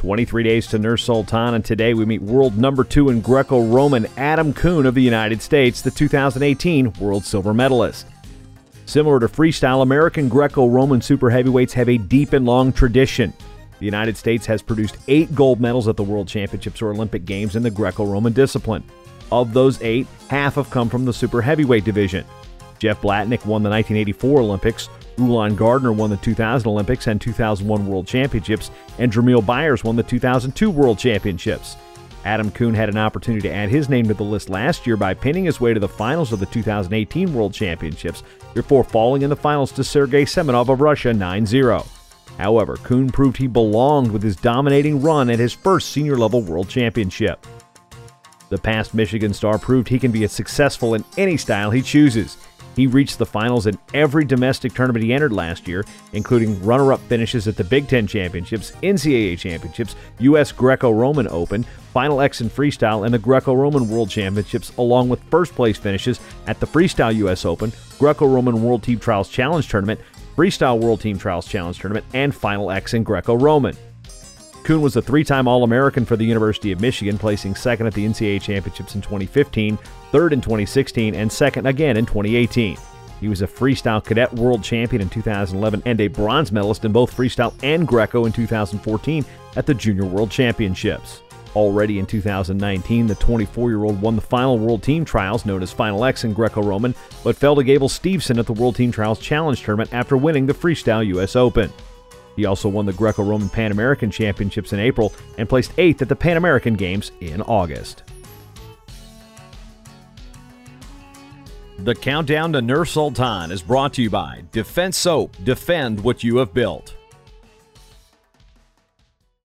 23 days to Nur Sultan, and today we meet world number two in Greco Roman Adam Coon of the United States, the 2018 world silver medalist. Similar to freestyle, American Greco Roman super heavyweights have a deep and long tradition. The United States has produced eight gold medals at the World Championships or Olympic Games in the Greco Roman discipline. Of those eight, half have come from the super heavyweight division. Jeff Blatnick won the 1984 Olympics, Rulon Gardner won the 2000 Olympics and 2001 World Championships, and Dremiel Byers won the 2002 World Championships. Adam Coon had an opportunity to add his name to the list last year by pinning his way to the finals of the 2018 World Championships before falling in the finals to Sergei Semenov of Russia 9 0. However, Coon proved he belonged with his dominating run at his first senior level World Championship. The past Michigan star proved he can be as successful in any style he chooses. He reached the finals in every domestic tournament he entered last year, including runner up finishes at the Big Ten Championships, NCAA Championships, U.S. Greco Roman Open, Final X in Freestyle, and the Greco Roman World Championships, along with first place finishes at the Freestyle U.S. Open, Greco Roman World Team Trials Challenge Tournament, Freestyle World Team Trials Challenge Tournament, and Final X in Greco Roman. Coon was a three time All American for the University of Michigan, placing second at the NCAA Championships in 2015, third in 2016, and second again in 2018. He was a freestyle cadet world champion in 2011 and a bronze medalist in both freestyle and Greco in 2014 at the Junior World Championships. Already in 2019, the 24 year old won the final World Team Trials, known as Final X in Greco Roman, but fell to Gable Steveson at the World Team Trials Challenge Tournament after winning the Freestyle US Open. He also won the Greco Roman Pan American Championships in April and placed eighth at the Pan American Games in August. The countdown to Nur Sultan is brought to you by Defense Soap. Defend what you have built.